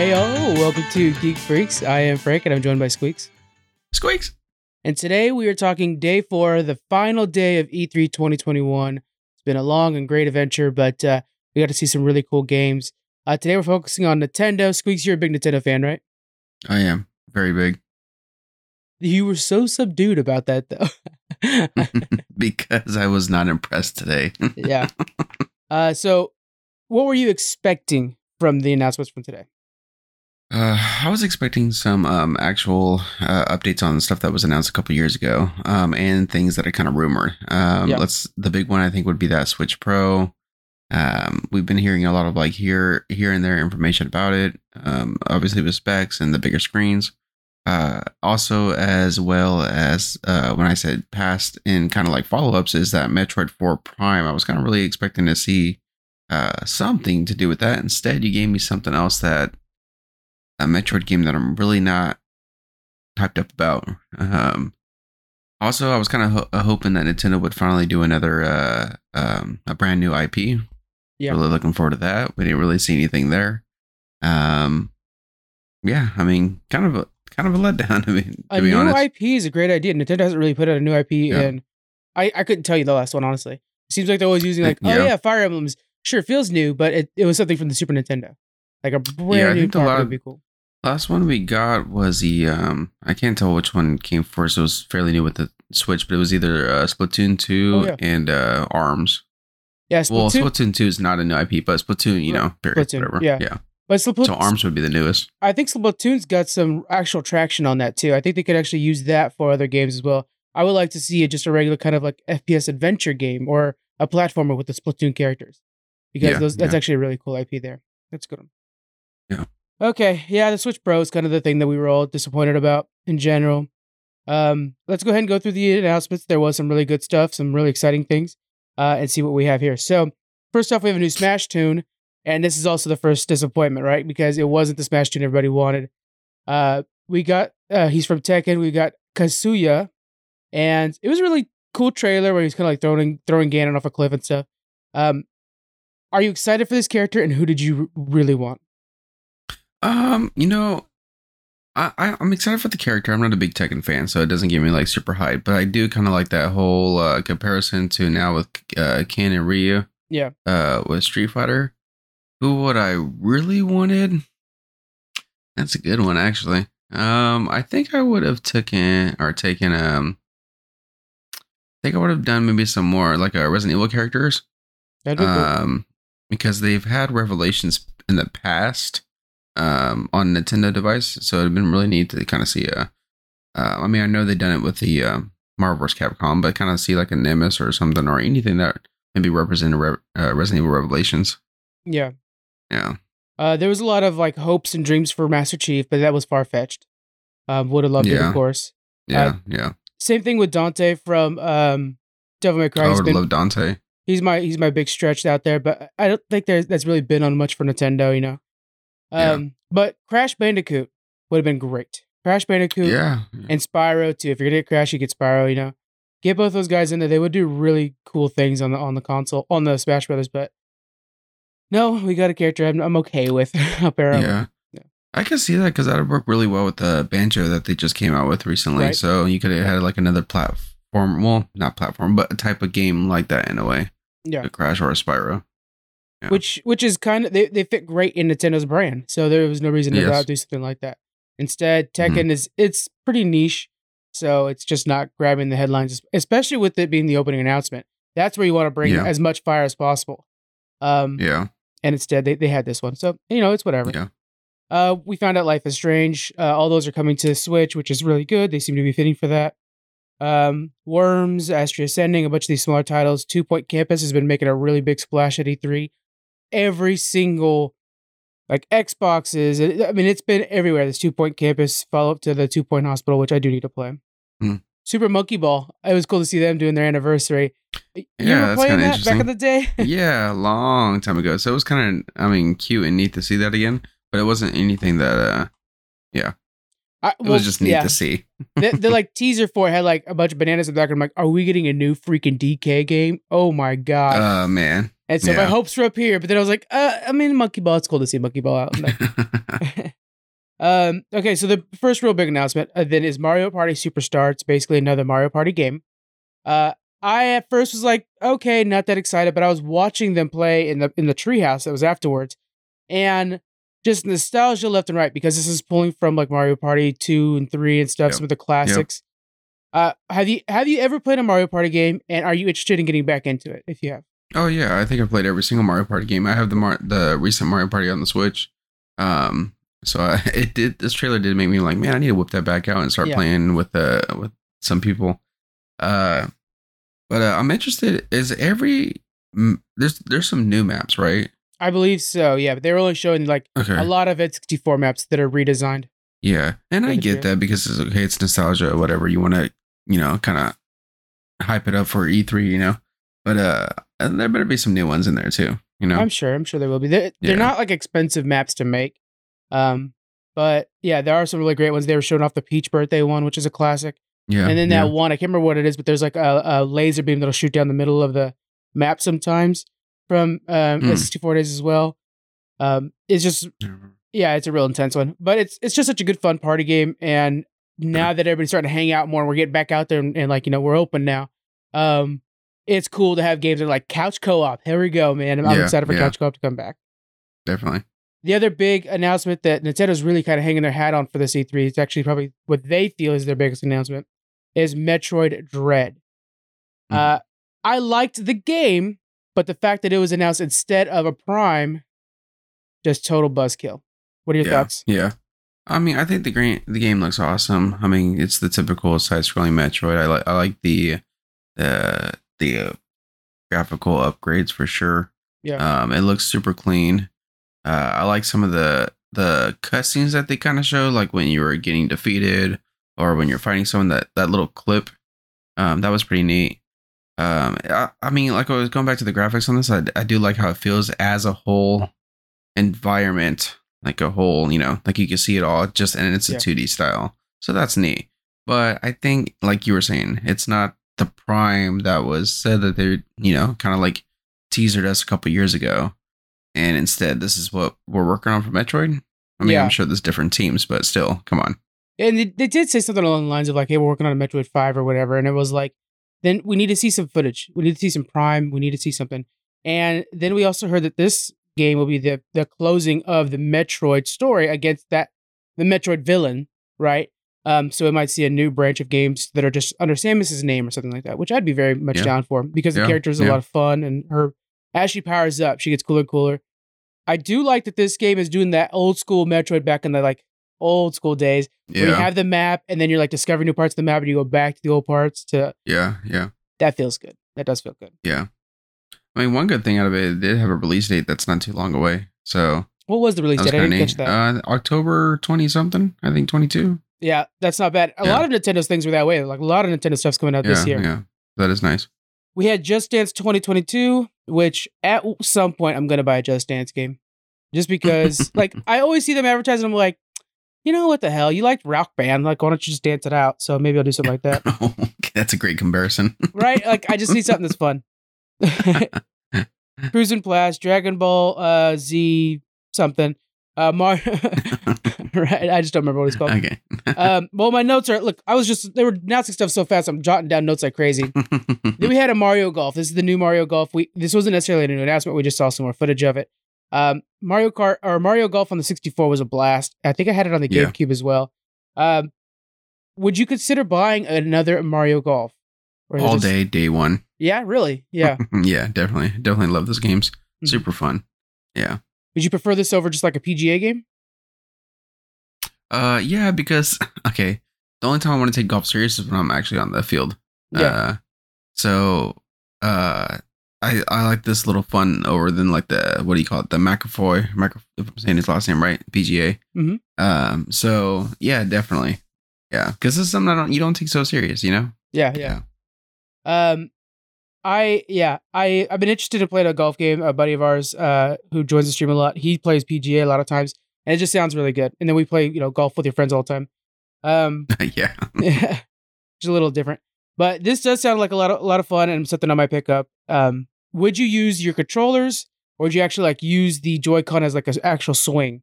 Hey, oh, welcome to Geek Freaks. I am Frank and I'm joined by Squeaks. Squeaks. And today we are talking day four, the final day of E E3 2021. It's been a long and great adventure, but uh, we got to see some really cool games. Uh, today we're focusing on Nintendo. Squeaks, you're a big Nintendo fan, right? I am very big You were so subdued about that, though. because I was not impressed today. yeah. Uh, so, what were you expecting from the announcements from today? Uh, I was expecting some um, actual uh, updates on stuff that was announced a couple years ago, um, and things that are kind of rumored. Um, Yeah. Let's the big one I think would be that Switch Pro. Um, we've been hearing a lot of like here, here and there information about it. Um, obviously with specs and the bigger screens. Uh, also as well as uh, when I said past and kind of like follow ups is that Metroid 4 Prime. I was kind of really expecting to see uh, something to do with that. Instead, you gave me something else that a Metroid game that I'm really not hyped up about. Um, also, I was kind of ho- uh, hoping that Nintendo would finally do another uh, um, a brand new IP. Yeah. Really looking forward to that. We didn't really see anything there. Um, yeah, I mean, kind of a kind of a letdown I mean, to A be new honest. IP is a great idea. Nintendo hasn't really put out a new IP, Yeah. and I, I couldn't tell you the last one, honestly. It seems like they're always using, like, Yeah. oh, yeah, Fire Emblems. Sure, feels new, but it, it was something from the Super Nintendo. Like a brand Yeah, new part lot would be cool. Last one we got was the um I can't tell which one came first. It was fairly new with the Switch, but it was either uh, Splatoon 2 Oh, yeah. and uh Arms. Yeah, Well, Splatoon. Splatoon 2 is not a new IP, but Splatoon, you know, period, Splatoon, whatever. yeah. yeah. but Splatoon, So Arms would be the newest. I think Splatoon's got some actual traction on that too. I think they could actually use that for other games as well. I would like to see it just a regular kind of like FPS adventure game or a platformer with the Splatoon characters because Yeah, those, that's yeah. actually a really cool IP there. That's good. Yeah. Okay. Yeah, the Switch Pro is kind of the thing that we were all disappointed about in general. Um, let's go ahead and go through the announcements. There was some really good stuff, some really exciting things, uh, and see what we have here. So first off, we have a new Smash tune, and this is also the first disappointment, right? Because it wasn't the Smash tune everybody wanted. Uh, we got uh, he's from Tekken. We got Kazuya, and it was a really cool trailer where he's kind of like throwing throwing Ganon off a cliff and stuff. Um, are you excited for this character, and who did you r- really want? Um, you know, I, I I'm excited for the character. I'm not a big Tekken fan, so it doesn't get me like super hyped. But I do kind of like that whole uh, comparison to now with uh, Ken and Ryu. Yeah. Uh, with Street Fighter. Who would I really wanted? That's a good one, actually. Um, I think I would have taken or taken um. I think I would have done maybe some more like uh, Resident Evil characters That'd be cool. um, because they've had revelations in the past um, on Nintendo device, so it'd been really neat to kind of see a. Uh, I mean, I know they've done it with the uh, Marvel vs. Capcom, but kind of see like a Nemesis or something or anything that maybe represented Re- uh, Resident Evil Revelations. Yeah. Yeah, Uh, there was a lot of like hopes and dreams for Master Chief, but that was far fetched. Um, would have loved it, of course. yeah, Uh, yeah. Same thing with Dante from um, Devil May Cry. I would been- love Dante. he's my he's my big stretch out there, but I don't think there's that's really been on much for Nintendo, you know. Yeah. Um, but Crash Bandicoot would have been great. Crash Bandicoot Yeah, and Spyro too. If you're gonna get Crash, you get Spyro. You know, get both those guys in there. They would do really cool things on the on the console on the Smash Brothers. But no, we got a character I'm, I'm okay with apparently. yeah. Yeah. I can see that because that would work really well with the banjo that they just came out with recently. Right. So you could have had like another platform, well, not platform, but a type of game like that in a way. Yeah. a Crash or a Spyro. Yeah. which which is kind of they, they fit great in Nintendo's brand. So there was no reason to Yes. do something like that. Instead, Tekken Mhm. is it's pretty niche, so it's just not grabbing the headlines, especially with it being the opening announcement. That's where you want to bring Yeah. as much fire as possible. Um, Yeah, and instead they, they had this one, so you know it's whatever. yeah, Uh, we found out Life is Strange. Uh, all those are coming to Switch, which is really good. They seem to be fitting for that. Um, Worms, Astria Ascending, a bunch of these smaller titles. Two Point Campus has been making a really big splash at E3. Every single, like Xboxes, I- I mean, it's been everywhere. This Two Point Campus follow up to the Two Point Hospital, which I do need to play. Hmm. Super Monkey Ball. It was cool to see them doing their anniversary. You Yeah, were that's playing that back in the day? yeah. A long time ago, so it was kind of, I mean, cute and neat to see that again. But it wasn't anything that, uh, yeah, I, it was just neat yeah. to see. the, the like teaser for it had like a bunch of bananas in the back. I'm like, are we getting a new freaking DK game? Oh my god! Oh man, and so my hopes were up here, but then I was like, uh, I mean, Monkey Ball. It's cool to see Monkey Ball out. Um, okay, so the first real big announcement uh, then is Mario Party Superstar. It's basically another Mario Party game. Uh, I at first was like, okay, not that excited, but I was watching them play in the in the treehouse that was afterwards, and just nostalgia left and right because this is pulling from like Mario Party two and three and stuff, Yep. some of the classics. Uh, have you have you ever played a Mario Party game, and are you interested in getting back into it? If you have, Oh yeah, I think I've played every single Mario Party game. I have the Mar- the recent Mario Party on the Switch. Um, so I, it did. This trailer did make me like, man, I need to whip that back out and start Yeah. playing with uh with some people. Uh, but uh, I'm interested. Is every there's there's some new maps, right? I believe so. Yeah, but they're only showing like Okay. a lot of N64 maps that are redesigned. Yeah, and I get that because it's okay. It's nostalgia, or whatever. You want to, you know, kind of hype it up for E3, you know. But uh, there better be some new ones in there too. You know. I'm sure. I'm sure there will be. They're, they're Yeah. not like expensive maps to make. Um, but yeah, there are some really great ones. They were showing off the Peach Birthday one, which is a classic. yeah. and then yeah. that one, I can't remember what it is, but there's like a, a laser beam that'll shoot down the middle of the map sometimes from um, Hmm. 64 days as well. Um, it's just yeah, it's a real intense one, but it's it's just such a good fun party game. And now that everybody's starting to hang out more, and we're getting back out there and, and like you know we're open now. Um, it's cool to have games that are like couch co-op. Here we go, man! I'm, Yeah, excited for yeah. couch co-op to come back. Definitely. The other big announcement that Nintendo's really kind of hanging their hat on for this E3, it's actually probably what they feel is their biggest announcement, is Metroid Dread. Mhm. Uh, I liked the game, but the fact that it was announced instead of a Prime, just total buzzkill. What are your yeah. thoughts? Yeah. I mean, I think the game the game looks awesome. I mean, it's the typical side-scrolling Metroid. I like I like the the the uh, graphical upgrades for sure. Yeah. Um, it looks super clean. Uh, I like some of the the cutscenes that they kind of show, like when you were getting defeated or when you're fighting someone. That that little clip, um, that was pretty neat. Um, I, I mean, like I was going back to the graphics on this. I, I do like how it feels as a whole environment, like a whole, you know, like you can see it all just and it's a Yeah. 2D style. So that's neat. But I think, like you were saying, it's not the prime that was said that they, you know, kind of like teasered us a couple years ago. And instead, this is what we're working on for Metroid. I mean, Yeah. I'm sure there's different teams, but still, come on. And they, they did say something along the lines of like, "Hey, we're working on a Metroid Five or whatever," and it was like, then we need to see some footage. We need to see some Prime. We need to see something. And then we also heard that this game will be the the closing of the Metroid story against that the Metroid villain, right? Um, so we might see a new branch of games that are just under Samus's name or something like that, which I'd be very much Yeah. down for because the Yeah, character is a yeah. lot of fun and her as she powers up, she gets cooler and cooler. I do like that this game is doing that old school Metroid back in the like old school days where you have the map and then you're like discovering new parts of the map and you go back to the old parts to yeah, yeah, that feels good. That does feel good. yeah. I mean, one good thing out of it, it did have a release date that's not too long away. So What was the release date? I didn't neat. catch that. Uh, October 20 something, I think 22. Yeah, that's not bad. A yeah. lot of Nintendo's things were that way. Like a lot of Nintendo stuff's coming out Yeah, this year. yeah. That is nice. We had Just Dance 2022, which at some point I'm gonna buy a Just Dance game. Just because like I always see them advertising, I'm like, you know what the hell? You liked rock band, like why don't you just dance it out? So maybe I'll do something like that. okay, that's a great comparison. right? Like I just need something that's fun. Cruis'n Blast, Dragon Ball uh, Z something. Uh, Mar- right? I just don't remember what it's called. okay. Um, well, my notes are look. I was just they were announcing stuff so fast. I'm jotting down notes like crazy. then we had a Mario Golf. This is the new Mario Golf. We this wasn't necessarily a new announcement. We just saw some more footage of it. Um, Mario Kart or Mario Golf on the 64 was a blast. I think I had it on the Yeah. GameCube as well. Um, would you consider buying another Mario Golf? Or All just- day, day one. Yeah, really. Yeah. yeah, definitely. Definitely love those games. Mhm. Super fun. Yeah. Would you prefer this over just like a PGA game? Uh yeah, because okay. The only time I want to take golf serious is when I'm actually on the field. Yeah. Uh so uh I I like this little fun over than like the what do you call it? The McAfoy, Mac, if I'm saying his last name right, PGA. Mhm. Um so yeah, definitely. Yeah, because this is something I don't you don't take so serious, you know? Yeah, yeah. Um, I yeah, I I've been interested in playing a golf game. A buddy of ours, uh, who joins the stream a lot, he plays PGA a lot of times, and it just sounds really good. And then we play, you know, golf with your friends all the time. Um, yeah. yeah, just a little different. But this does sound like a lot of a lot of fun and something I might pick up. Um, would you use your controllers, or would you actually like use the Joy-Con as like an actual swing,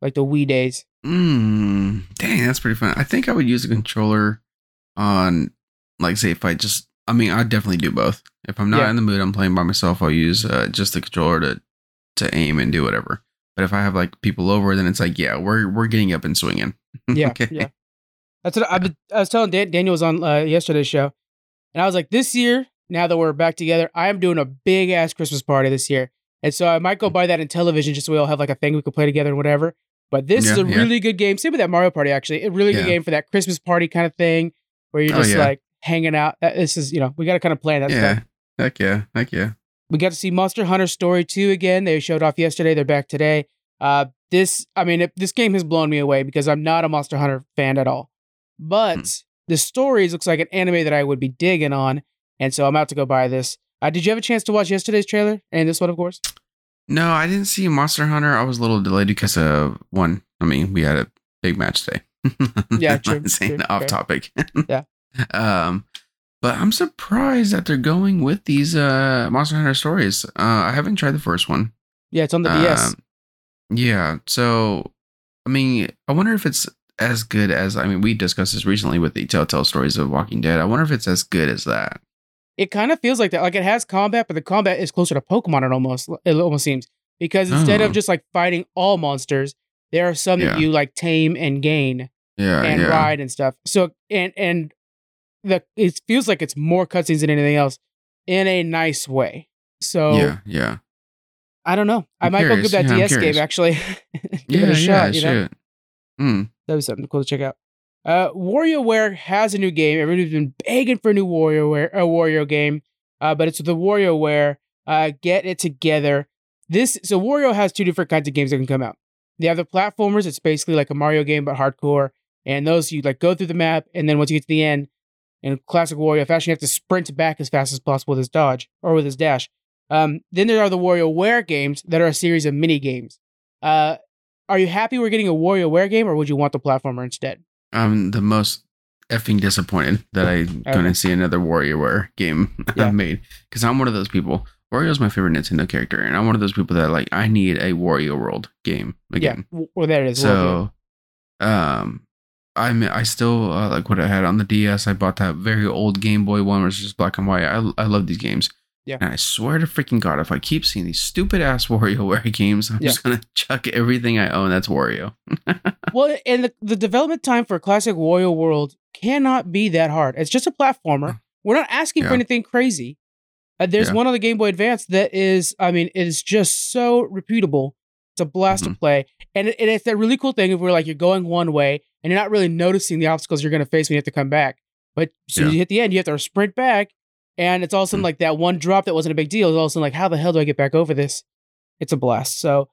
like the Wii days? Mm, dang, that's pretty fun. I think I would use a controller on, like, say, if I just, I mean, I'd definitely do both. If I'm not Yeah. in the mood, I'm playing by myself, I'll use uh, just the controller to to aim and do whatever. But if I have like people over, then it's like, yeah, we're we're getting up and swinging. Yeah, Okay. yeah. That's what I, I, I was telling Dan, Daniel was on uh, yesterday's show, and I was like, this year, now that we're back together, I am doing a big ass Christmas party this year, and so I might go buy that in television just so we all have like a thing we could play together and whatever. But this is Yeah, a yeah. really good game. Same with that Mario Party, actually, a really good Yeah. game for that Christmas party kind of thing where you're Oh, just yeah. like hanging out. This is, you know, we got to kind of plan that yeah. stuff. Heck yeah. Heck yeah. We got to see Monster Hunter Story 2 again. They showed off yesterday. They're back today. Uh, this, I mean, it, this game has blown me away because I'm not a Monster Hunter fan at all. But Hmm. the stories looks like an anime that I would be digging on, and so I'm out to go buy this. Uh, did you have a chance to watch yesterday's trailer and this one, of course? No, I didn't see Monster Hunter. I was a little delayed because of one. I mean, we had a big match today. Yeah, true, saying true, off topic. Yeah. Um, but I'm surprised that they're going with these uh Monster Hunter stories. Uh, I haven't tried the first one. Yeah, it's on the DS. Um, yeah. So, I mean, I wonder if it's as good as. I mean, we discussed this recently with the Telltale stories of Walking Dead. I wonder if it's as good as that. It kind of feels like that. Like it has combat, but the combat is closer to Pokemon. It almost it almost seems because instead Oh. of just like fighting all monsters, there are some Yeah. that you like tame and gain. Yeah. and yeah. ride and stuff. So and and the it feels like it's more cutscenes than anything else in a nice way. So Yeah. Yeah. I don't know. I I'm might go curious. give that Yeah, DS game actually. give yeah. it a shot. yeah. you know. Mm. that was something cool to check out. Uh, WarioWare has a new game. Everybody's been begging for a new WarioWare a Wario game, uh, but it's the WarioWare. Uh, get it together. This so Wario has two different kinds of games that can come out. They have the platformers. It's basically like a Mario game but hardcore, and those you like go through the map, and then once you get to the end, in classic Wario fashion, you have to sprint back as fast as possible with his dodge or with his dash. Um, then there are the WarioWare games that are a series of mini games. Uh, are you happy we're getting a WarioWare game, or would you want the platformer instead? I'm the most effing disappointed that I Okay. couldn't see another WarioWare game Yeah. made because I'm one of those people. Wario's my favorite Nintendo character, and I'm one of those people that like I need a Wario World game again. Yeah, well, there it is. So, um, I'm I still uh, like what I had on the DS. I bought that very old Game Boy one, which is just black and white. I I love these games. Yeah. And I swear to freaking God, if I keep seeing these stupid ass WarioWare games, I'm Yeah. just gonna chuck everything I own that's Wario. well, and the, the development time for classic Wario World cannot be that hard. It's just a platformer. We're not asking for anything crazy. Uh, there's Yeah. one on the Game Boy Advance that is, I mean, it is just so repeatable. It's a blast to Mhm. play, and, it, and it's a really cool thing if we're like you're going one way and you're not really noticing the obstacles you're going to face when you have to come back. But as soon as Yeah. you hit the end, you have to sprint back, and it's all of a sudden Mm. like that one drop that wasn't a big deal. Is all of a sudden like, how the hell do I get back over this? It's a blast. So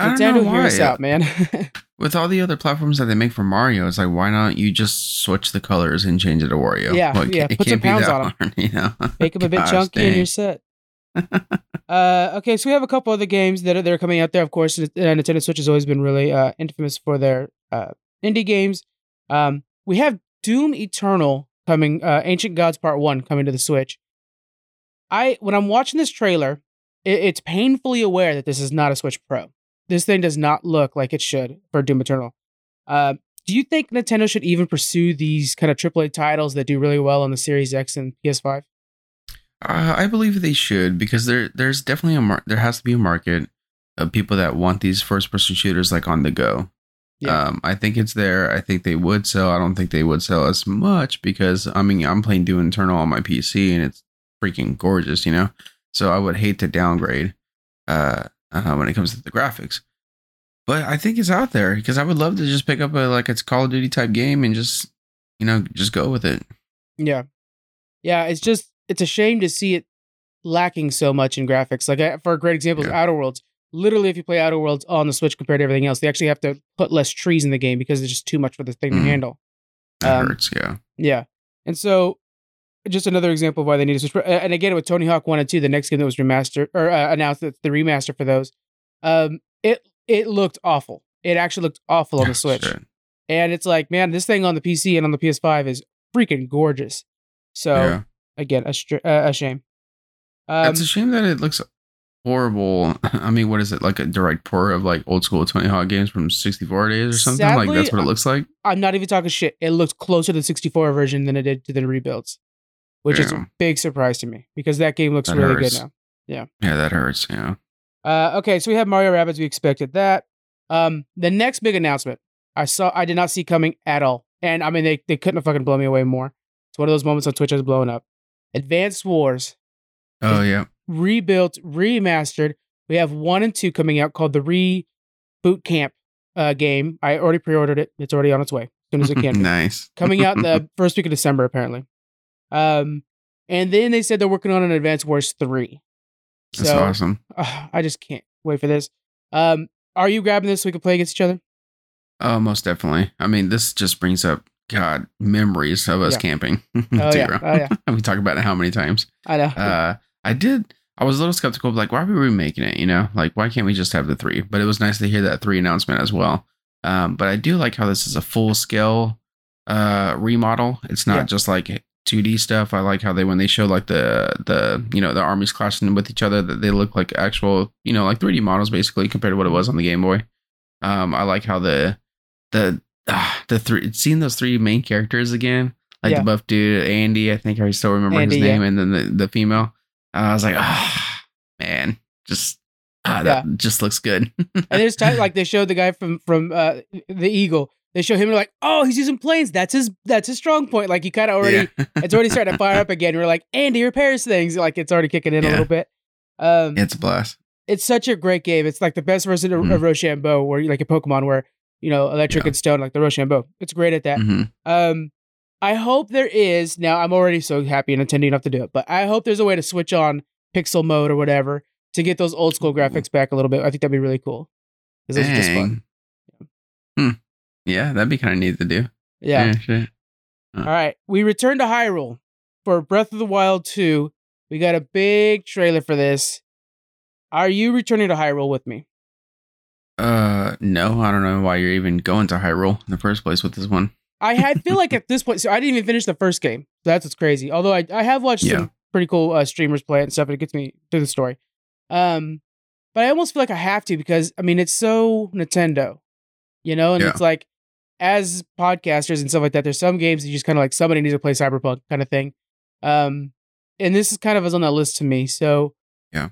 Nintendo, hear us out, man. With all the other platforms that they make for Mario, it's like why not you just switch the colors and change it to Wario? Yeah, Like, yeah, put some pounds on 'em. hard, you know. Make them a bit chunky and you're set. uh, okay, so we have a couple other games that are, that are coming out there. Of course, uh, Nintendo Switch has always been really uh, infamous for their uh, indie games. Um, we have Doom Eternal coming, uh, Ancient Gods Part One coming to the Switch. I when I'm watching this trailer, it, it's painfully aware that this is not a Switch Pro. This thing does not look like it should for Doom Eternal. Uh, do you think Nintendo should even pursue these kind of AAA titles that do really well on the Series X and PS5? Uh, I believe they should because there there's definitely a mar- there has to be a market of people that want these first person shooters like on the go. Yeah. Um, I think it's there. I think they would sell. I don't think they would sell as much because I mean I'm playing Doom Eternal on my PC and it's freaking gorgeous, you know. So I would hate to downgrade uh, uh when it comes to the graphics. But I think it's out there because I would love to just pick up a like it's Call of Duty type game and just you know just go with it. Yeah. Yeah, it's just it's a shame to see it lacking so much in graphics. Like uh, for a great example, is Yeah. Outer Worlds. Literally, if you play Outer Worlds on the Switch compared to everything else, they actually have to put less trees in the game because there's just too much for the thing to Mhm. handle. That Um, hurts, yeah. Yeah, and so just another example of why they need to switch. uh, And again, with Tony Hawk One and Two, the next game that was remastered or uh, announced that's the remaster for those, um, it it looked awful. It actually looked awful on the Switch. shit. And it's like, man, this thing on the PC and on the PS5 is freaking gorgeous. So yeah. again, a, str- uh, a shame. Um, it's a shame that it looks horrible. I mean, what is it like a direct port of like old school Tony Hawk games from 64 days or something? like that's what it looks like. I'm not even talking shit. It looks closer to the 64 version than it did to the rebuilds, which is a big surprise to me because that game looks That really hurts. good now. Yeah, Yeah, that hurts. Yeah. Uh, okay, so we have Mario Rabbids. We expected that. Um, the next big announcement I saw, I did not see coming at all, and I mean they they couldn't have fucking blown me away more. It's one of those moments on Twitch I was blowing up. Advanced Wars Oh yeah. Rebuilt, remastered. We have one and two coming out called the Reboot Camp uh, game. I already pre-ordered it. It's already on its way as soon as it can. nice. coming out the first week of December, apparently. Um, and then they said they're working on an Advanced Wars three. That's So awesome. uh, I just can't wait for this. Um, are you grabbing this so we can play against each other? Oh, most definitely. I mean, this just brings up God memories of us Yeah. camping. Oh yeah, oh yeah. we talk about it how many times. I know. Uh, I did. I was a little skeptical, like, why are we remaking it? You know, like, why can't we just have the three? But it was nice to hear that three announcement as well. Um, but I do like how this is a full scale uh remodel. It's not Yeah. just like 2D stuff. I like how they when they show like the the you know the armies clashing with each other that they look like actual you know like 3D models basically compared to what it was on the Game Boy. Um, I like how the the ah, the three seeing those three main characters again, like Yeah. the buff dude Andy. I think I still remember Andy, his yeah. name, and then the the female. I was like, ah, man, just ah, that just looks good. and there's time like they showed the guy from from uh, the Eagle. They show him like, oh, he's using planes. That's his that's his strong point. Like you kind of already Yeah. it's already starting to fire up again. We're like, Andy repairs things. Like it's already kicking in a little bit. Um, it's a blast. it's such a great game. It's like the best version of, Mhm. of Rochambeau, where like a Pokemon where you know electric Yeah. and stone, like the Rochambeau. It's great at that. Mhm. Um, I hope there is. Now I'm already so happy and intending enough to do it, but I hope there's a way to switch on pixel mode or whatever to get those old school graphics back a little bit. I think that'd be really cool because those are just fun. Dang. Hmm. Yeah, that'd be kind of neat to do. Yeah. shit. All right. We return to Hyrule for Breath of the Wild 2. We got a big trailer for this. Are you returning to Hyrule with me? Uh, no, I don't know why you're even going to Hyrule in the first place with this one. I had feel like at this point, so I didn't even finish the first game. That's what's crazy. Although I, I have watched Yeah. some pretty cool uh, streamers play it and stuff, and it gets me through the story. Um, but I almost feel like I have to because I mean it's so Nintendo, you know, and Yeah. it's like as podcasters and stuff like that. There's some games that you just kind of like somebody needs to play Cyberpunk kind of thing. Um, and this is kind of is on that list to me. So Yeah.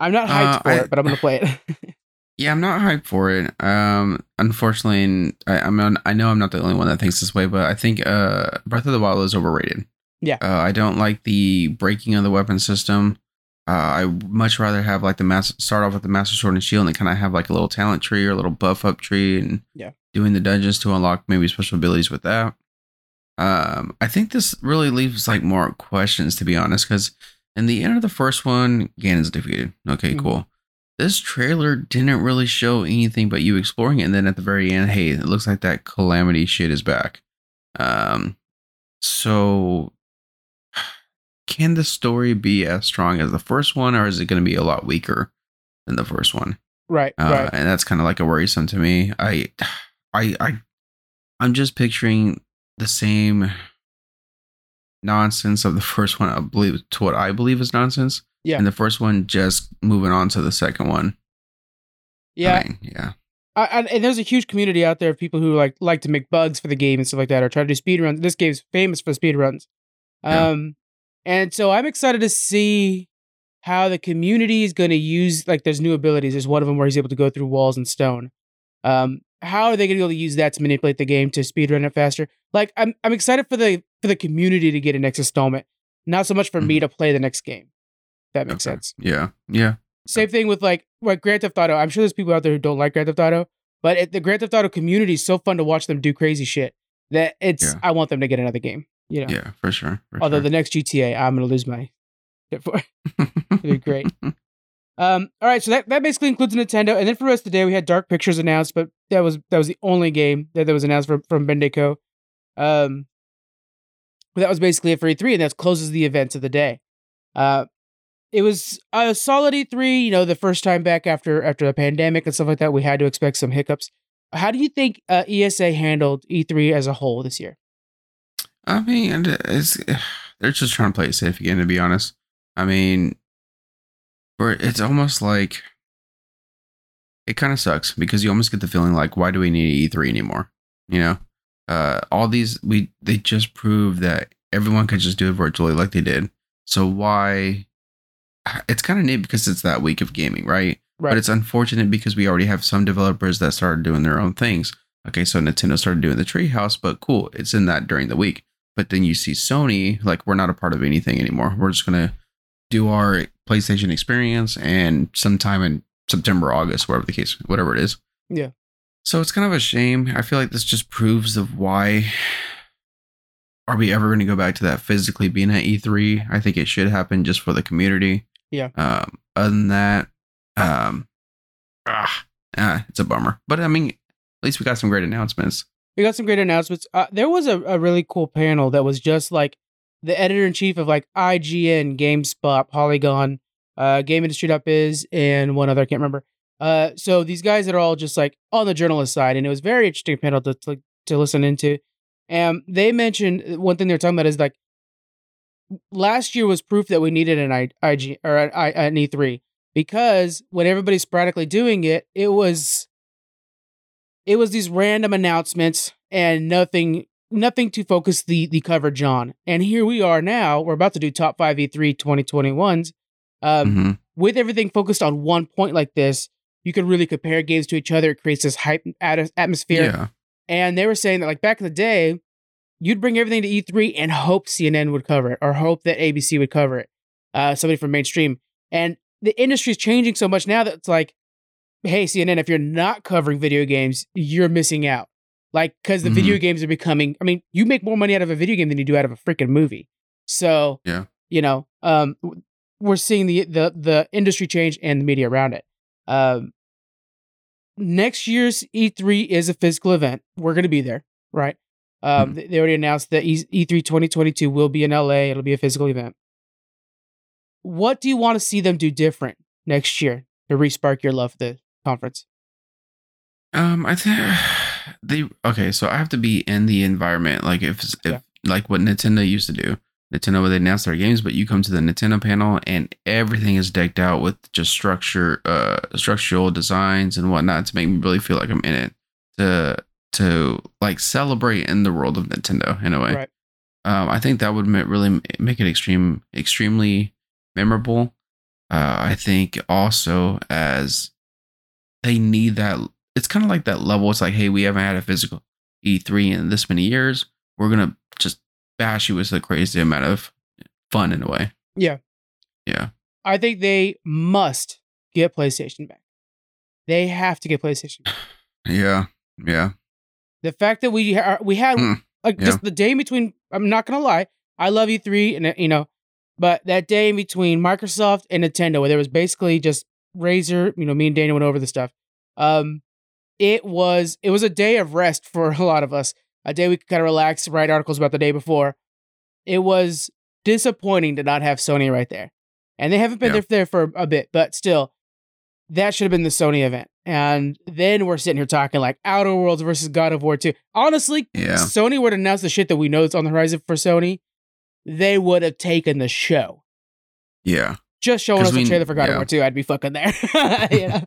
I'm not hyped Uh, for I- it, but I'm gonna play it. Yeah, I'm not hyped for it. Um, unfortunately, I, I'm on, I know I'm not the only one that thinks this way, but I think uh, Breath of the Wild is overrated. Yeah. uh, I don't like the breaking of the weapon system. Uh, I much rather have like the mass start off with the Master Sword and Shield and kind of have like a little talent tree or a little buff up tree and Yeah. doing the dungeons to unlock maybe special abilities with that. Um, I think this really leaves like more questions to be honest, because in the end of the first one, Ganon's defeated. Okay, Mhm. cool. This trailer didn't really show anything but you exploring it, and then at the very end, hey, it looks like that calamity shit is back. Um, so can the story be as strong as the first one, or is it going to be a lot weaker than the first one? right, Uh, right. And that's kind of like a worrisome to me. I, I, I, I'm just picturing the same nonsense of the first one. I believe to what I believe is nonsense. Yeah. And the first one just moving on to the second one. Yeah, I mean, yeah. I, I, and there's a huge community out there of people who like like to make bugs for the game and stuff like that, or try to do speed runs. This game's famous for speed runs. Yeah. Um, and so I'm excited to see how the community is going to use like there's new abilities. There's one of them where he's able to go through walls and stone. Um, how are they going to be able to use that to manipulate the game to speed run it faster? Like I'm I'm excited for the for the community to get a next installment, not so much for me to play the next game. That makes Okay. sense. Yeah. Yeah. Same thing with like like Grand Theft Auto. I'm sure there's people out there who don't like Grand Theft Auto, but it, the Grand Theft Auto community is so fun to watch them do crazy shit that it's Yeah. I want them to get another game. You know. Yeah. For sure. For Although sure. the next GTA, I'm gonna lose my shit for. It'd be great. Um, all right, so that, that basically includes Nintendo, and then for the rest of the day we had Dark Pictures announced, but that was that was the only game that, that was announced from from Bendico. Um, but that was basically it for E3, and that closes the events of the day. Uh, it was a solid E3. You know, the first time back after after the pandemic and stuff like that, we had to expect some hiccups. How do you think uh, ESA handled E3 as a whole this year? I mean, it's they're just trying to play it safe again. To be honest, I mean, it's almost like it kind of sucks because you almost get the feeling like, why do we need E3 anymore? You know, uh, all these we they just proved that everyone could just do it virtually like they did. So why? It's kind of neat because it's that week of gaming, right? Right. But it's unfortunate because we already have some developers that started doing their own things. Okay, so Nintendo started doing the Treehouse, but cool, it's in that during the week. But then you see Sony, like we're not a part of anything anymore. We're just gonna do our PlayStation experience and sometime in September, August, whatever the case, whatever it is. Yeah. So it's kind of a shame. I feel like this just proves of why are we ever going to go back to that physically being at E3? I think it should happen just for the community. Yeah. Um, other than that, um, ah, ah, it's a bummer. But I mean, at least we got some great announcements. We got some great announcements. Uh, there was a, a really cool panel that was just like the editor in chief of like IGN, GameSpot, Polygon, uh, GameIndustry.biz, and one other I can't remember. Uh, so these guys that are all just like on the journalist side, and it was very interesting panel to to, to listen into. And they mentioned one thing they're talking about is like last year was proof that we needed an IG or an, I, an E3 because when everybody's sporadically doing it, it was it was these random announcements and nothing nothing to focus the the coverage on. And here we are now. We're about to do top five E3 2021s. Um, Mhm. With everything focused on one point like this, you can really compare games to each other. It creates this hype at- atmosphere. Yeah. And they were saying that like back in the day, you'd bring everything to E3 and hope CNN would cover it or hope that ABC would cover it. Uh, somebody from mainstream. And the industry's changing so much now that it's like, hey, CNN, if you're not covering video games, you're missing out. Like, because the Mhm. video games are becoming, I mean, you make more money out of a video game than you do out of a freaking movie. So, Yeah. you know, um, we're seeing the, the, the industry change and the media around it. Um, next year's E3 is a physical event. We're going to be there, right? Um, Mhm. they- They already announced that E- E3 2022 will be in LA. It'll be a physical event. What do you want to see them do different next year to respark your love for the conference? Um, I think they okay. So I have to be in the environment, like if if Yeah. like what Nintendo used to do. Nintendo would announce their games, but you come to the Nintendo panel and everything is decked out with just structure, uh, structural designs and whatnot to make me really feel like I'm in it. To to like celebrate in the world of Nintendo in a way. Right. Um, I think that would really make it extreme, extremely memorable. Uh, I think also as they need that. It's kind of like that level. It's like, hey, we haven't had a physical E3 in this many years. We're gonna just bash you with the crazy amount of fun in a way. Yeah. Yeah. I think they must get PlayStation back. They have to get PlayStation. Back. Yeah. Yeah. The fact that we ha- we had Mm, like yeah. just the day in between. I'm not gonna lie. I love E3 and uh, you know, but that day in between Microsoft and Nintendo, where there was basically just Razer. You know, me and Daniel went over the stuff. Um, it was it was a day of rest for a lot of us. A day we could kind of relax, write articles about the day before. It was disappointing to not have Sony right there, and they haven't been Yeah. there for a bit, but still, that should have been the Sony event. And then we're sitting here talking like Outer Worlds versus God of War 2. Honestly, Yeah. Sony would announce the shit that we know is on the horizon for Sony, they would have taken the show. Yeah. Just showing us a trailer for God of. War 2, I'd be fucking there.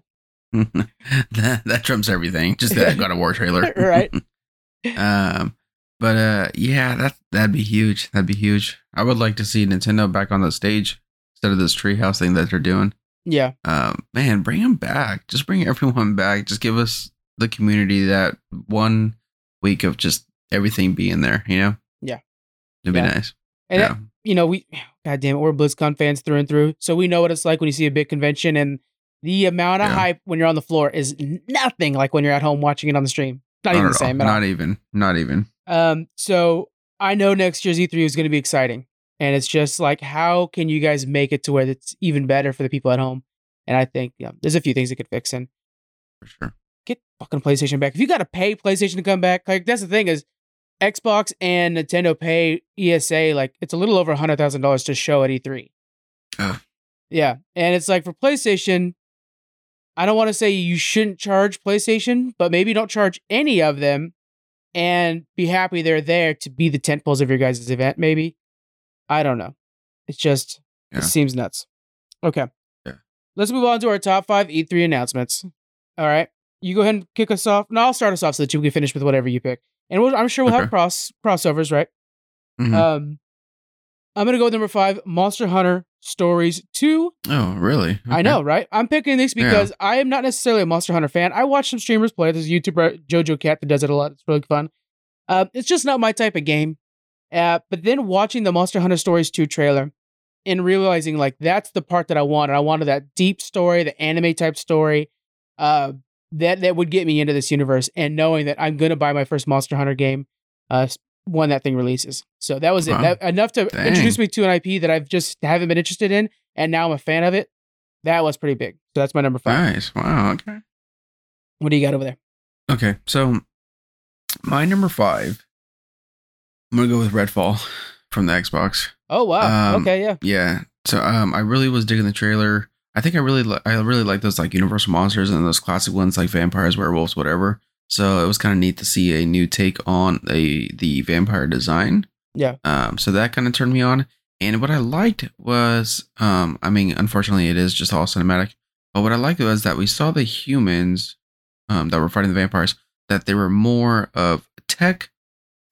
That that trumps everything. Just that God of War trailer. Right. um but uh yeah, that that'd be huge. That'd be huge. I would like to see Nintendo back on the stage instead of this treehouse thing that they're doing. Yeah. um, man, bring them back. Just bring everyone back. Just give us the community that one week of just everything being there. You know? Yeah. it'd Yeah. be nice. And yeah, that- you know, we God damn it, we're BlizzCon fans through and through. So we know what it's like when you see a big convention and the amount of Yeah. hype when you're on the floor is nothing like when you're at home watching it on the stream. Not, even the same at all. Not even. Not even. Um, so I know next year's E3 is going to be exciting, and it's just like, how can you guys make it to where it's even better for the people at home? And I think yeah, there's a few things that could fix and For sure. get fucking PlayStation back. If you got to pay PlayStation to come back, like that's the thing is, Xbox and Nintendo pay ESA like it's a little over hundred thousand dollars to show at E3. Ugh. Yeah, and it's like for PlayStation, I don't want to say you shouldn't charge PlayStation, but maybe don't charge any of them, and be happy they're there to be the tent poles of your guys' event. Maybe I don't know. It's just Yeah. it seems nuts. Okay. Yeah. let's move on to our top five E3 announcements. All right, you go ahead and kick us off. No, I'll start us off so that you can finish with whatever you pick, and we'll, I'm sure we'll have cross crossovers, right? Mhm. Um, I'm gonna go with number five, Monster Hunter Stories Two. oh, really? I know, right? I'm picking this Yeah. because I am not necessarily a Monster Hunter fan. I watch some streamers play. There's a YouTuber Jojo Cat that does it a lot. It's really fun. Uh, it's just not my type of game. Uh, but then watching the Monster Hunter Stories 2 trailer and realizing like that's the part that I wanted. I wanted that deep story, the anime type story, uh, that that would get me into this universe. And knowing that I'm gonna buy my first Monster Hunter game, uh, when that thing releases. So that was it. Wow. That, enough to Dang. introduce me to an IP that I've just haven't been interested in, and now I'm a fan of it. That was pretty big. So that's my number five. Nice. Wow. Okay. What do you got over there? Okay. So my number five, I'm gonna go with Redfall from the Xbox. Oh wow. Um, okay, yeah. Yeah. So um, I really was digging the trailer. I think I really li- I really like those like Universal monsters and those classic ones like vampires, werewolves, whatever. So it was kind of neat to see a new take on a the vampire design. Yeah. Um. So that kind of turned me on. And what I liked was, um, I mean, unfortunately, it is just all cinematic. But what I liked was that we saw the humans, um, that were fighting the vampires, that they were more of tech,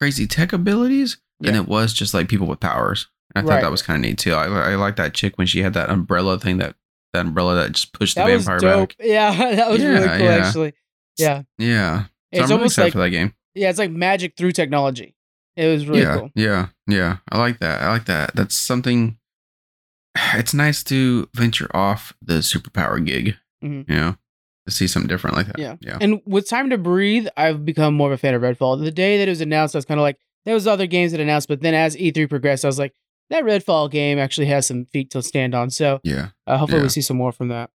crazy tech abilities than it was just like people with powers. And I Right. thought that was kind of neat too. I, I like that chick when she had that umbrella thing that that umbrella that just pushed the That was vampire back. Yeah, that was really cool yeah. actually. Yeah. Yeah, so It's I'm almost excited like for that game. yeah, it's like magic through technology. It was really yeah, cool. yeah, yeah. I like that. I like that. That's something. It's nice to venture off the superpower gig. Mhm. You know, to see something different like that. Yeah. yeah, And with Time to Breathe, I've become more of a fan of Redfall. The day that it was announced, I was kind of like, there was other games that announced, but then as E3 progressed, I was like, that Redfall game actually has some feet to stand on. So yeah. uh, hopefully Yeah. we see some more from that.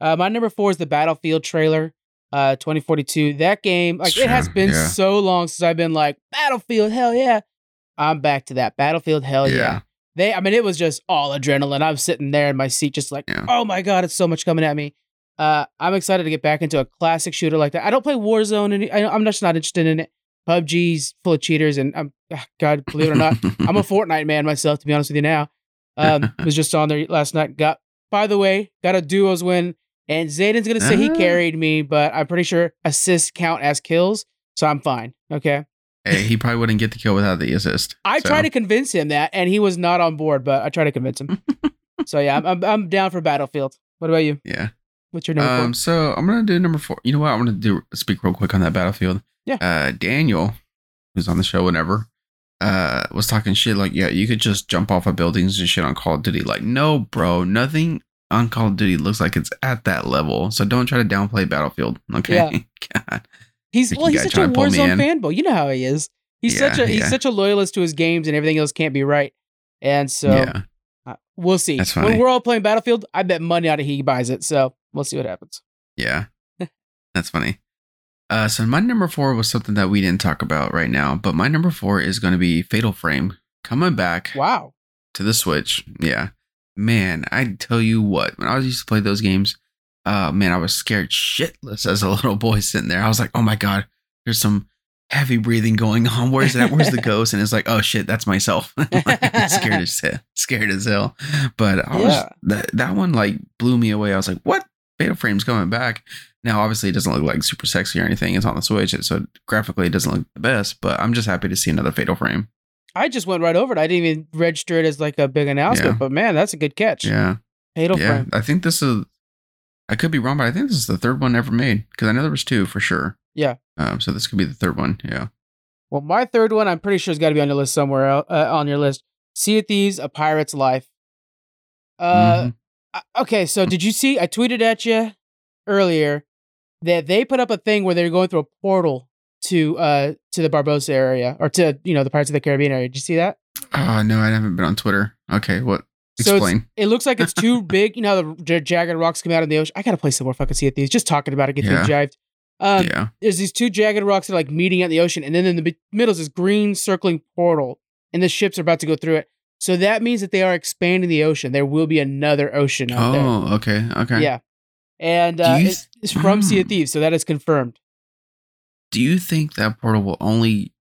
Uh, my number four is the Battlefield trailer, uh, 2042. That game, like, it has been yeah. so long since I've been like, Battlefield, hell yeah. I'm back to that. Battlefield, hell yeah. Yeah. They, I mean, it was just all adrenaline. I'm sitting there in my seat, just like, oh my god, it's so much coming at me. Uh, I'm excited to get back into a classic shooter like that. I don't play Warzone, and I, I'm just not interested in it. PUBG's full of cheaters, and I'm ah, God, believe it or not, I'm a Fortnite man myself. To be honest with you now, um, was just on there last night. Got by the way, got a duos win, and Zayden's gonna say he Ah. carried me, but I'm pretty sure assists count as kills, so I'm fine. Okay. hey, he probably wouldn't get the kill without the assist. I so. tried to convince him that, and he was not on board. But I tried to convince him. so yeah, I'm, I'm I'm down for Battlefield. What about you? Yeah. What's your number Um. So I'm gonna do number four. You know what? I'm gonna do speak real quick on that battlefield. Yeah. Uh, Daniel, who's on the show whenever, uh, was talking shit like, yeah, you could just jump off of buildings and shit on Call of Duty. Like, no, bro, nothing on Call of Duty looks like it's at that level. So don't try to downplay Battlefield. Okay. God. He's well, he's such a trying to pull me Warzone fanboy. You know how he is. He's Yeah, such a he's yeah. such a loyalist to his games, and everything else can't be right. And so yeah. uh, we'll see. That's When we're all playing Battlefield, I bet money on it he buys it. So we'll see what happens. Yeah. That's funny. Uh, so my number four was something that we didn't talk about right now, but my number four is going to be Fatal Frame coming back Wow. to the Switch. Yeah. Man, I tell you what, when I was used to play those games, uh, man, I was scared shitless as a little boy sitting there. I was like, oh my God, there's some heavy breathing going on. Where's that? Where's the ghost? And it's like, oh shit, that's myself. Like, scared as hell. Scared as hell. But I was, Yeah. that, that one like blew me away. I was like, what? Fatal Frame's coming back. Now, obviously, it doesn't look like super sexy or anything. It's on the Switch, so graphically, it doesn't look the best. But I'm just happy to see another Fatal Frame. I just went right over it. I didn't even register it as like a big announcement, Yeah. but man, that's a good catch. Yeah, Fatal yeah. Frame. I think this is. I could be wrong, but I think this is the third one ever made because I know there was two for sure. Yeah. Um. So this could be the third one. Yeah. Well, my third one, I'm pretty sure, has got to be on your list somewhere. Uh, on your list, Sea of Thieves: A Pirate's Life. Uh, Mhm. Uh, okay. So did you see? I tweeted at you earlier that they put up a thing where they're going through a portal to uh to the Barbossa area or to you know the Pirates of the Caribbean area. Did you see that? Oh no, I haven't been on Twitter. Okay, what? So Explain. It looks like it's too big. You know how the jagged rocks come out in the ocean. I gotta play some more fucking Sea of Thieves. Just talking about it gets Yeah. me jived. Um, yeah. there's these two jagged rocks that are like meeting at the ocean, and then in the middle is this green circling portal, and the ships are about to go through it. So that means that they are expanding the ocean. There will be another ocean out there. Oh, okay, okay. Yeah, and uh, it- it's from Sea of Mm. Thieves, so that is confirmed. Do you think that portal will only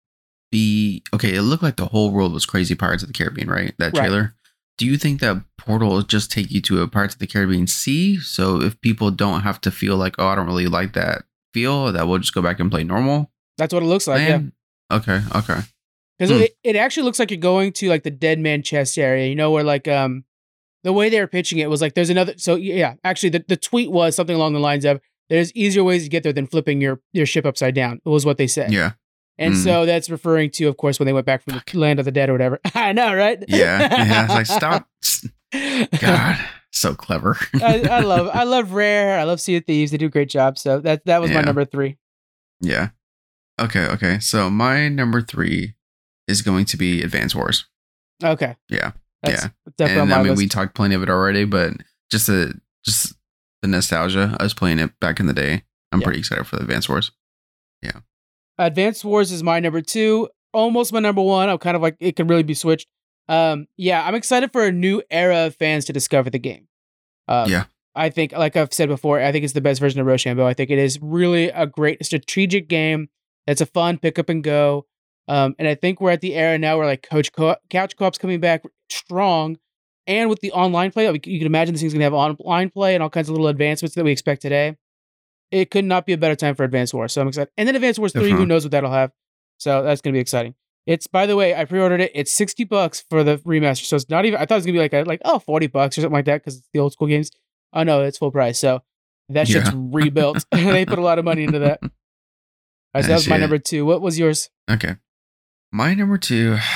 be okay? It looked like the whole world was crazy Pirates of the Caribbean, right? That Right. trailer. do you think that Portal will just take you to a Pirates of the Caribbean Sea? So if people don't have to feel like, oh, I don't really like that feel, that we'll just go back and play normal. That's what it looks like. land? Okay, okay. Yeah. Because Hmm. it, it actually looks like you're going to like the dead man chest area, you know, where like um the way they were pitching it was like there's another so yeah, actually the, the tweet was something along the lines of there's easier ways to get there than flipping your your ship upside down. It was what they said. Yeah, And Mm. so that's referring to, of course, when they went back from the land of the dead or whatever. I know, right? yeah, yeah. It's like stop. God, so clever. I, I love I love Rare. I love Sea of Thieves. They do a great job. So that that was my number three. yeah. Okay, okay. So my number three is going to be Advance Wars. Okay. Yeah. That's Yeah. definitely and I mean, list. we talked plenty of it already, but just the just the nostalgia. I was playing it back in the day. I'm Yeah. pretty excited for the Advance Wars. Yeah. Advanced Wars is my number two, almost my number one. I'm kind of like it can really be switched. Um, yeah, I'm excited for a new era of fans to discover the game. Um, Yeah. I think, like I've said before, I think it's the best version of Rochambeau. I think it is really a great strategic game. It's a fun pick up and go. Um, and I think we're at the era now where like Coach Co- Couch Co-op's coming back strong, and with the online play, you can imagine this thing's gonna have online play and all kinds of little advancements that we expect today. It could not be a better time for Advanced Wars, so I'm excited. And then Advanced Wars Three, who knows what that'll have? So that's gonna be exciting. It's by the way, I pre-ordered it. It's sixty bucks for the remaster, so it's not even. I thought it was gonna be like a, like oh 40 bucks or something like that because it's the old school games. Oh no, it's full price. So that shit's Yeah. rebuilt. they put a lot of money into that. All right, so that was my number two. What was yours? Okay. My number two.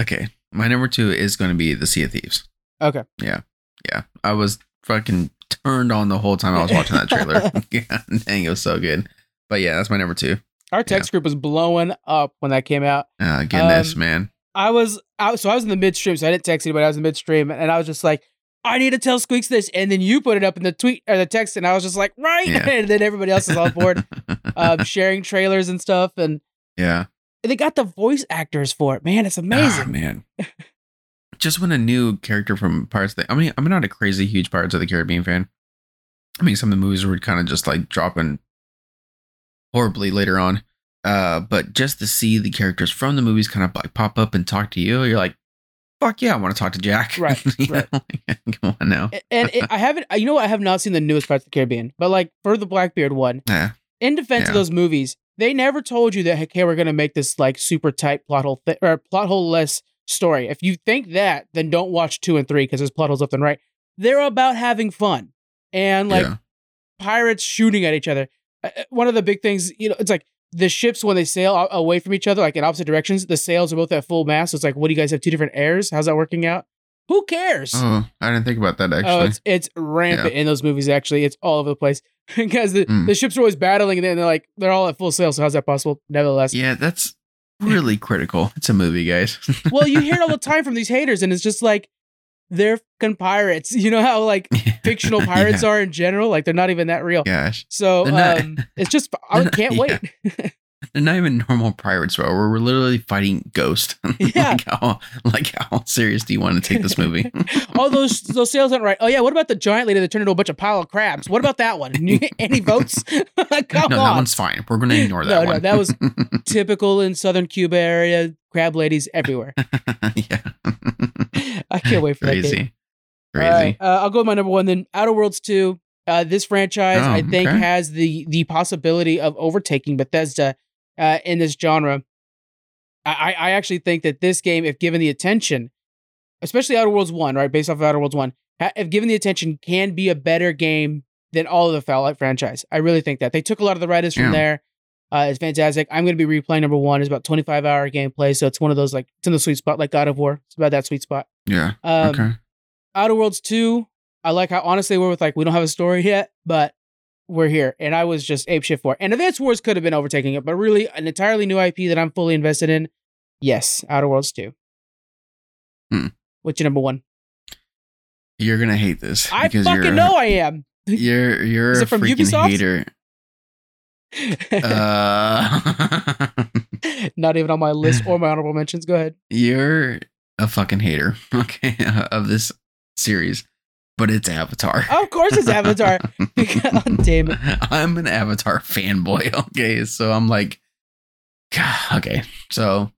Okay. My number two is going to be the Sea of Thieves. Okay. Yeah. Yeah. I was fucking turned on the whole time I was watching that trailer. yeah. Dang, it was so good. But yeah, that's my number two. Our text group was blowing up when that came out. Uh, goodness, Um, man. I was out, so I was in the midstream, so I didn't text anybody. I was in midstream, and I was just like, I need to tell Squeaks this, and then you put it up in the tweet or the text, and I was just like, right, Yeah. and then everybody else is on board, um, sharing trailers and stuff, and yeah. They got the voice actors for it. Man, it's Ah, amazing. man. Just when a new character from Pirates of the I mean, I'm not a crazy huge Pirates of the Caribbean fan. I mean, some of the movies were kind of just like dropping horribly later on. Uh, but just to see the characters from the movies kind of like pop up and talk to you, you're like, fuck yeah, I want to talk to Jack. Right, right. Come on now. And it, I haven't, you know, what? I have not seen the newest Pirates of the Caribbean, but like for the Blackbeard one, Yeah. in defense of those movies, they never told you that okay, we're gonna make this like super tight plot hole or plot hole less story. If you think that, then don't watch two and three because there's plot holes left and right. They're about having fun and like yeah. pirates shooting at each other. Uh, uh, One of the big things, you know, it's like the ships when they sail away from each other, like in opposite directions, the sails are both at full mast. So it's like, what do you guys have two different airs? How's that working out? Who cares? Oh, I didn't think about that Oh, actually. it's it's rampant in those movies. Actually, it's all over the place because the, Mm. the ships are always battling, and then they're like they're all at full sail. So how's that possible? Nevertheless, yeah, that's really critical. It's a movie, guys. well, you hear it all the time from these haters, and it's just like they're fucking pirates. You know how like fictional pirates yeah. are in general? Like they're not even that real. Gosh. So um, it's just I can't wait. They're not even normal pirates, bro. We're literally fighting ghosts. Yeah. like how like how serious do you want to take this movie? all those those sails aren't right. Oh yeah, what about the giant lady that turned into a bunch of pile of crabs? What about that one? Any votes? Come no, on. that one's fine. We're gonna ignore that No, no, one. that was- typical in southern Cuba area. Crab ladies everywhere. yeah. I can't wait for that game. Crazy. Crazy. right, uh, I'll go with my number one. Then Outer Worlds two. Uh, this franchise, Oh, I think, okay. has the the possibility of overtaking Bethesda uh, in this genre. I, I actually think that this game, if given the attention, especially Outer Worlds one, right, based off of Outer Worlds one, ha- if given the attention, can be a better game than all of the Fallout franchise. I really think that they took a lot of the writers from there. Uh, it's fantastic. I'm going to be replaying number one. It's about 25 hour gameplay, so it's one of those like it's in the sweet spot, like God of War. It's about that sweet spot. yeah. Um, okay. Outer Worlds 2, I like how honest they were with like, we don't have a story yet, but we're here. And I was just apeshit for it. And Advanced Wars could have been overtaking it, but really an entirely new IP that I'm fully invested in. Yes, Outer Worlds 2. Hmm. What's your number one? You're gonna hate this I fucking know I am. you're you're Is a it from freaking Ubisoft? hater. Uh, Not even on my list or my honorable mentions. Go ahead. you're a fucking hater, okay, of this series, but it's Avatar. Of course it's Avatar. God damn it. I'm an Avatar fanboy, okay? So I'm like, God, okay. So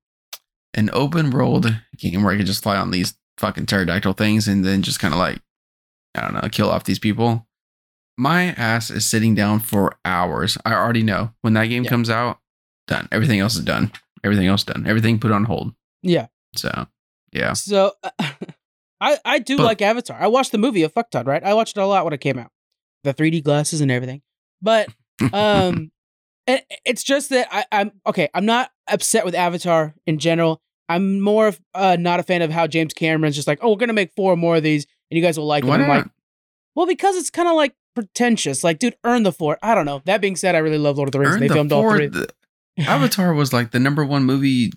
an open world game where I can just fly on these fucking pterodactyl things and then just kind of like I don't know, kill off these people. My ass is sitting down for hours. I already know when that game Yeah. comes out, done. Everything else is done. Everything else done. Everything put on hold. Yeah. So, yeah. So I I do But- like Avatar. I watched the movie a fuck ton, right? I watched it a lot when it came out. The 3D glasses and everything. But um it, it's just that I, I'm okay, I'm not upset with Avatar in general. I'm more of uh, not a fan of how James Cameron's just like, oh, we're gonna make four more of these and you guys will like them. Like, well, because it's kind of like pretentious. Like, dude, earn the four. I don't know. That being said, I really love Lord of the Rings. Earn they the filmed all three. the- Avatar was like the number one movie.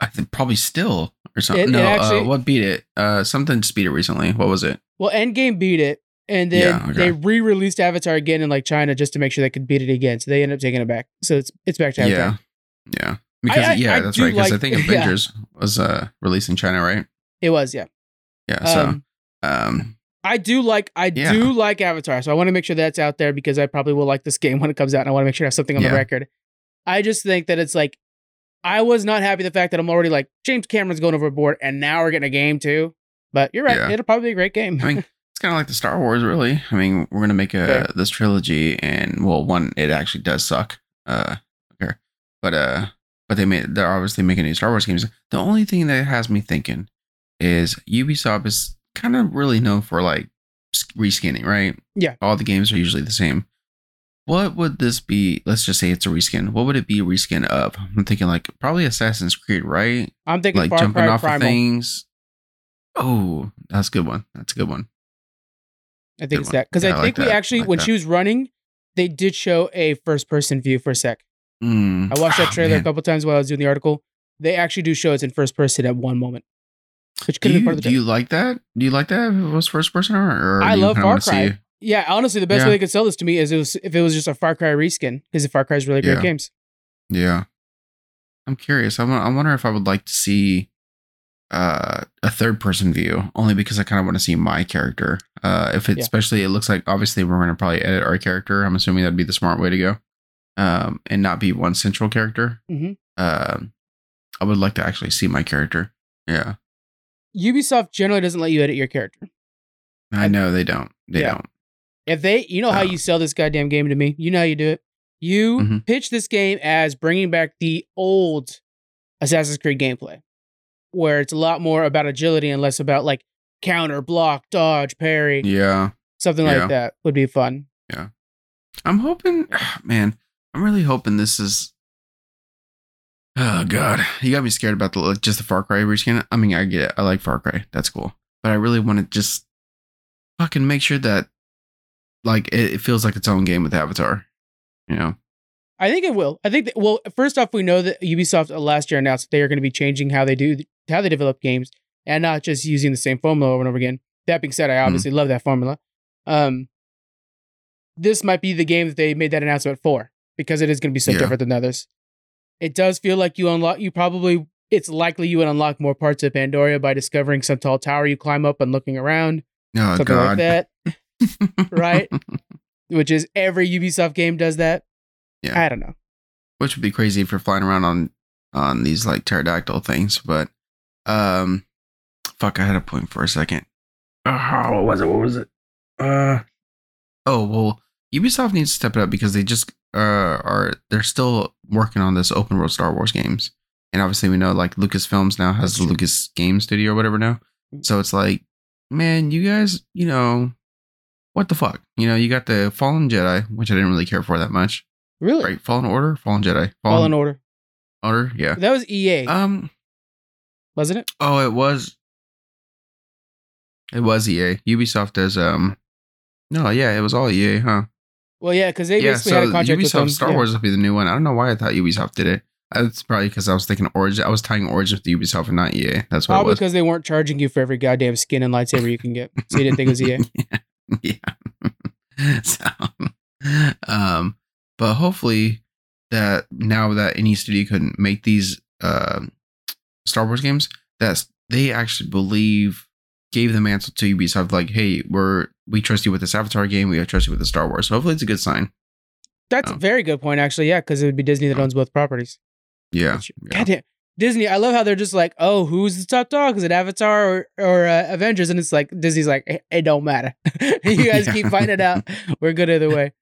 I think probably still or something. It- no, it actually- uh, what beat it? Uh, something just beat it recently. What was it? Well, Endgame beat it, and then Yeah, okay. they re-released Avatar again in like China just to make sure they could beat it again. So they ended up taking it back. So it's it's back to Avatar. Yeah, yeah. Because I- yeah, I that's right. Because I like- think yeah. Avengers was uh released in China, right? It was, yeah. Yeah. So, Um, um, I do like I Yeah. do like Avatar, so I want to make sure that's out there because I probably will like this game when it comes out, and I want to make sure I have something on Yeah. the record. I just think that it's like I was not happy the fact that I'm already like James Cameron's going overboard, and now we're getting a game too. But you're right; Yeah. it'll probably be a great game. I mean, it's kind of like the Star Wars, really. I mean, we're gonna make a Fair. this trilogy, and well, one it actually does suck. Uh, okay, but uh, but they made they're obviously making new Star Wars games. The only thing that has me thinking is Ubisoft is kind of really known for like reskinning, right? Yeah. all the games are usually the same. What would this be? Let's just say it's a reskin. What would it be a reskin of? I'm thinking like probably Assassin's Creed, right? I'm thinking like Far jumping Cry off Primal. of things. Oh, that's a good one. That's a good one. I think Good it's one. that because Yeah, I I think like we that. actually, Like when that. she was running, they did show a first-person view for a sec. Mm. I watched that Ah, trailer a couple times while I was doing the article. They actually do show it's in first person at one moment, which could be part of the do you like that? Do you like that if it was first person or? or I love Far Cry. Yeah, honestly, the best Yeah. way they could sell this to me is it was, if it was just a Far Cry reskin, because Far Cry is really great Yeah. games. Yeah, I'm curious. I wonder if I would like to see uh, a third person view, only because I kind of want to see my character. Uh, if it, Yeah. especially, it looks like obviously we're going to probably edit our character. I'm assuming that'd be the smart way to go, um, and not be one central character. Mhm. Um, I would like to actually see my character. Yeah, Ubisoft generally doesn't let you edit your character. I know they don't. They Yeah. don't. If they, you know how you sell this goddamn game to me. You know how you do it. You Mhm. pitch this game as bringing back the old Assassin's Creed gameplay, where it's a lot more about agility and less about like counter, block, dodge, parry, Yeah. something Yeah. like that would be fun. Yeah. I'm hoping, man, I'm really hoping this is. Oh God, you got me scared about the like, just the Far Cry reskin. I mean, I get it. I like Far Cry. That's cool, but I really want to just fucking make sure that like it, it feels like its own game with Avatar. You know? I think it will. I think that, well, first off, we know that Ubisoft uh, last year announced that they are going to be changing how they do how they develop games and not just using the same formula over and over again. That being said, I obviously love that formula. Um, this might be the game that they made that announcement for because it is going to be so Yeah. different than others. It does feel like you unlock. You probably it's likely you would unlock more parts of Pandora by discovering some tall tower you climb up and looking around, Oh something like God, that. right? Which is every Ubisoft game does that. Yeah. I don't know. Which would be crazy if you're flying around on on these like pterodactyl things, but um, fuck, I had a point for a second. Oh, what was it? What was it? Uh, oh well, Ubisoft needs to step it up because they just uh are they're still working on this open world Star Wars games, and obviously we know like Lucasfilms now has the. Lucas Game Studio or whatever now, so it's like, man, you guys, you know, what the fuck, you know, you got the Fallen Jedi, which I didn't really care for that much, Really? right? Fallen Order, Fallen Jedi, Fallen Order. Order, yeah. That was EA, Um. wasn't it? Oh, it was. It was EA. Ubisoft does. Um. No, yeah, it was all EA, huh? Well, yeah, because they yeah. basically So had a contract with Ubisoft them. Star yeah. Wars would be the new one. I don't know why I thought Ubisoft did it. It's probably because I was thinking Origin. I was tying Origin with Ubisoft and not EA. That's what Probably it was. because they weren't charging you for every goddamn skin and lightsaber you can get, so you didn't think it was EA. yeah. so, um, but hopefully that now that any studio can make these um Star Wars games, that's they actually believe gave the mantle to Ubisoft. Like, hey, we're we trust you with this Avatar game. We trust you with the Star Wars. So hopefully, it's a good sign. That's Oh. a very good point, actually. Yeah, because it would be Disney that owns both properties. Yeah. Which- yeah. Goddamn, Disney, I love how they're just like, oh, who's the top dog? Is it Avatar or, or uh, Avengers? And it's like Disney's like, it, it don't matter. you guys Yeah. keep fighting it out. We're good either way.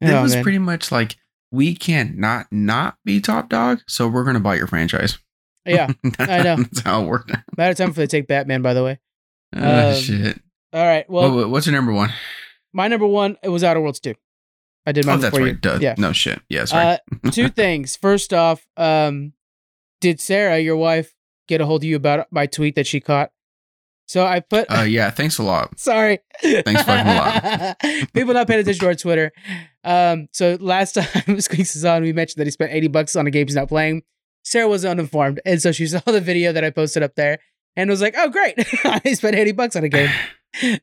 It Oh, was man. pretty much like we can't not not be top dog, so we're gonna buy your franchise. yeah. I know. That's how it worked. Matter of time before they take Batman, by the way. Oh Um, shit. All right. Well, What- what's your number one? my number one, it was Outer Worlds 2. I did mine Oh, that's right. Duh. Yeah. No shit. Yeah, sorry. Uh, two things. First off, um, did Sarah, your wife, get a hold of you about my tweet that she caught? So I put. Uh, yeah. Thanks a lot. Sorry. Thanks fucking a lot. People not paying attention to our Twitter. Um, so last time Squeaks is on, we mentioned that he spent 80 bucks on a game he's not playing. Sarah was uninformed. And so she saw the video that I posted up there and was like, oh, great. I spent 80 bucks on a game.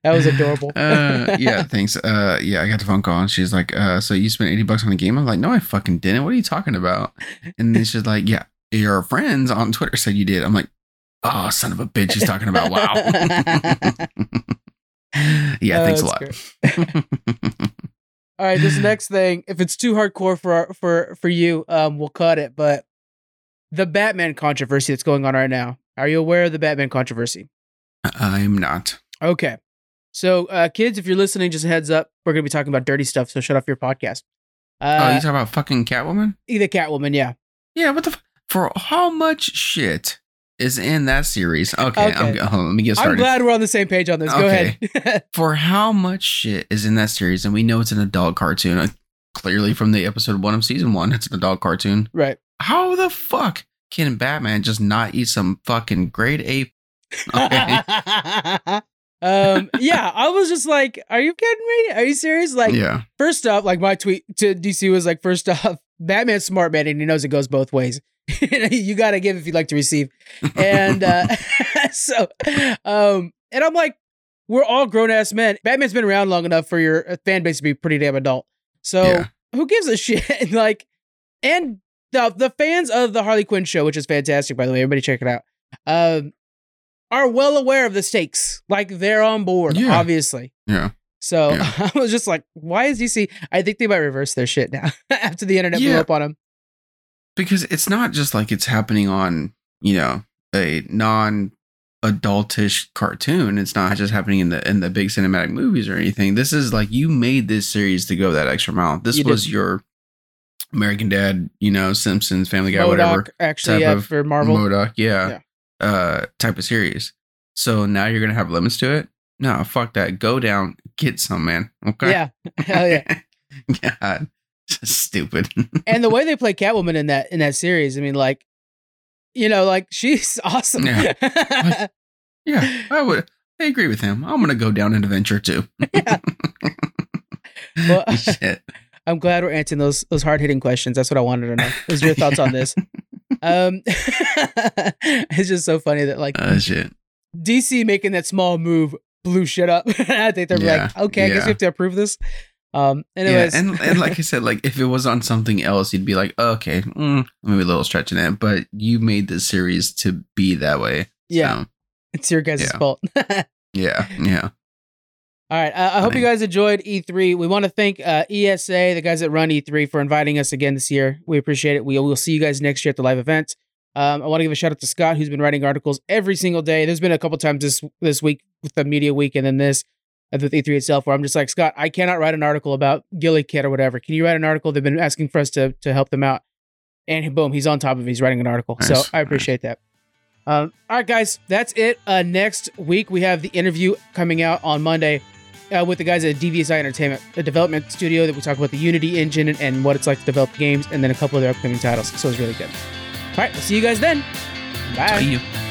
That was adorable. uh, yeah. Thanks. Uh, yeah. I got the phone call and she's like, uh, so you spent eighty bucks on a game? I'm like, no, I fucking didn't. What are you talking about? And then she's like, yeah, your friends on Twitter said you did. I'm like, oh, son of a bitch. he's talking about wow. yeah. Oh, thanks a lot. All right, this next thing, if it's too hardcore for our, for for you, um, we'll cut it. But the Batman controversy that's going on right now. Are you aware of the Batman controversy? I'm not. Okay. So, uh, kids, if you're listening, just a heads up, we're gonna be talking about dirty stuff. So shut off your podcast. oh, Uh, you talking about fucking Catwoman? either Catwoman, yeah. Yeah, what the f- for how much shit is in that series? Okay, I'm, Okay. on, let me get started. I'm glad we're on the same page on this. Go Okay. ahead. for how much shit is in that series, and we know it's an adult cartoon. Uh, clearly, from the episode one of season one, it's an adult cartoon. right. How the fuck can Batman just not eat some fucking grade A? Okay. um. Yeah, I was just like, "Are you kidding me? Are you serious?" Like, yeah, First off, like my tweet to DC was like, first off, Batman's smart man and he knows it goes both ways. you got to give if you'd like to receive. And uh, so, um, and I'm like, we're all grown ass men. Batman's been around long enough for your uh, fan base to be pretty damn adult. So Yeah. who gives a shit? like, and the the fans of the Harley Quinn show, which is fantastic by the way, everybody check it out. Um, are well aware of the stakes. Like they're on board, Yeah. obviously. yeah, So Yeah. I was just like, why is DC? I think they might reverse their shit now after the internet blew up on them. Because it's not just like it's happening on you know a non adultish cartoon it's not just happening in the in the big cinematic movies or anything this is like you made this series to go that extra mile this You was did. your american dad you know simpsons family guy whatever actually, type yeah, of for Marvel. M.O.D.O.K., yeah, uh, type of series. So now you're gonna have limits to it. No, fuck that. Go down, get some, man. Okay. Yeah, hell yeah. God, stupid. and the way they play Catwoman in that in that series, I mean, like, you know, like she's awesome. Yeah. yeah, I would. I agree with him. I'm gonna go down an adventure too. Yeah. Well, Shit. I'm glad we're answering those those hard hitting questions. That's what I wanted to know. Is your thoughts on this? Um, it's just so funny that like Uh, shit. DC making that small move blew shit up. I think they're Yeah, like, okay, I guess we have to approve this. Um, anyways, Yeah, and and like I said, like if it was on something else, you'd be like, okay, mm, maybe a little stretching it. But you made this series to be that way. yeah, So, it's your guys' yeah. fault. yeah. Yeah. All right. Uh, I hope you guys enjoyed E3. We want to thank uh, ESA, the guys that run E3, for inviting us again this year. We appreciate it. We will see you guys next year at the live event. Um, I want to give a shout out to Scott, who's been writing articles every single day. There's been a couple times this this week with the media week, and then this uh, with E3 itself, where I'm just like, Scott, I cannot write an article about Gilly Kid or whatever. Can you write an article? They've been asking for us to to help them out, and boom, he's on top of it. He's writing an article. so I appreciate that. Um, all right, guys, that's it. Uh, next week we have the interview coming out on Monday uh, with the guys at DVSI Entertainment, a development studio that we talk about the Unity engine and, and what it's like to develop games, and then a couple of their upcoming titles. So it's really good. All right, we'll see you guys then. Bye.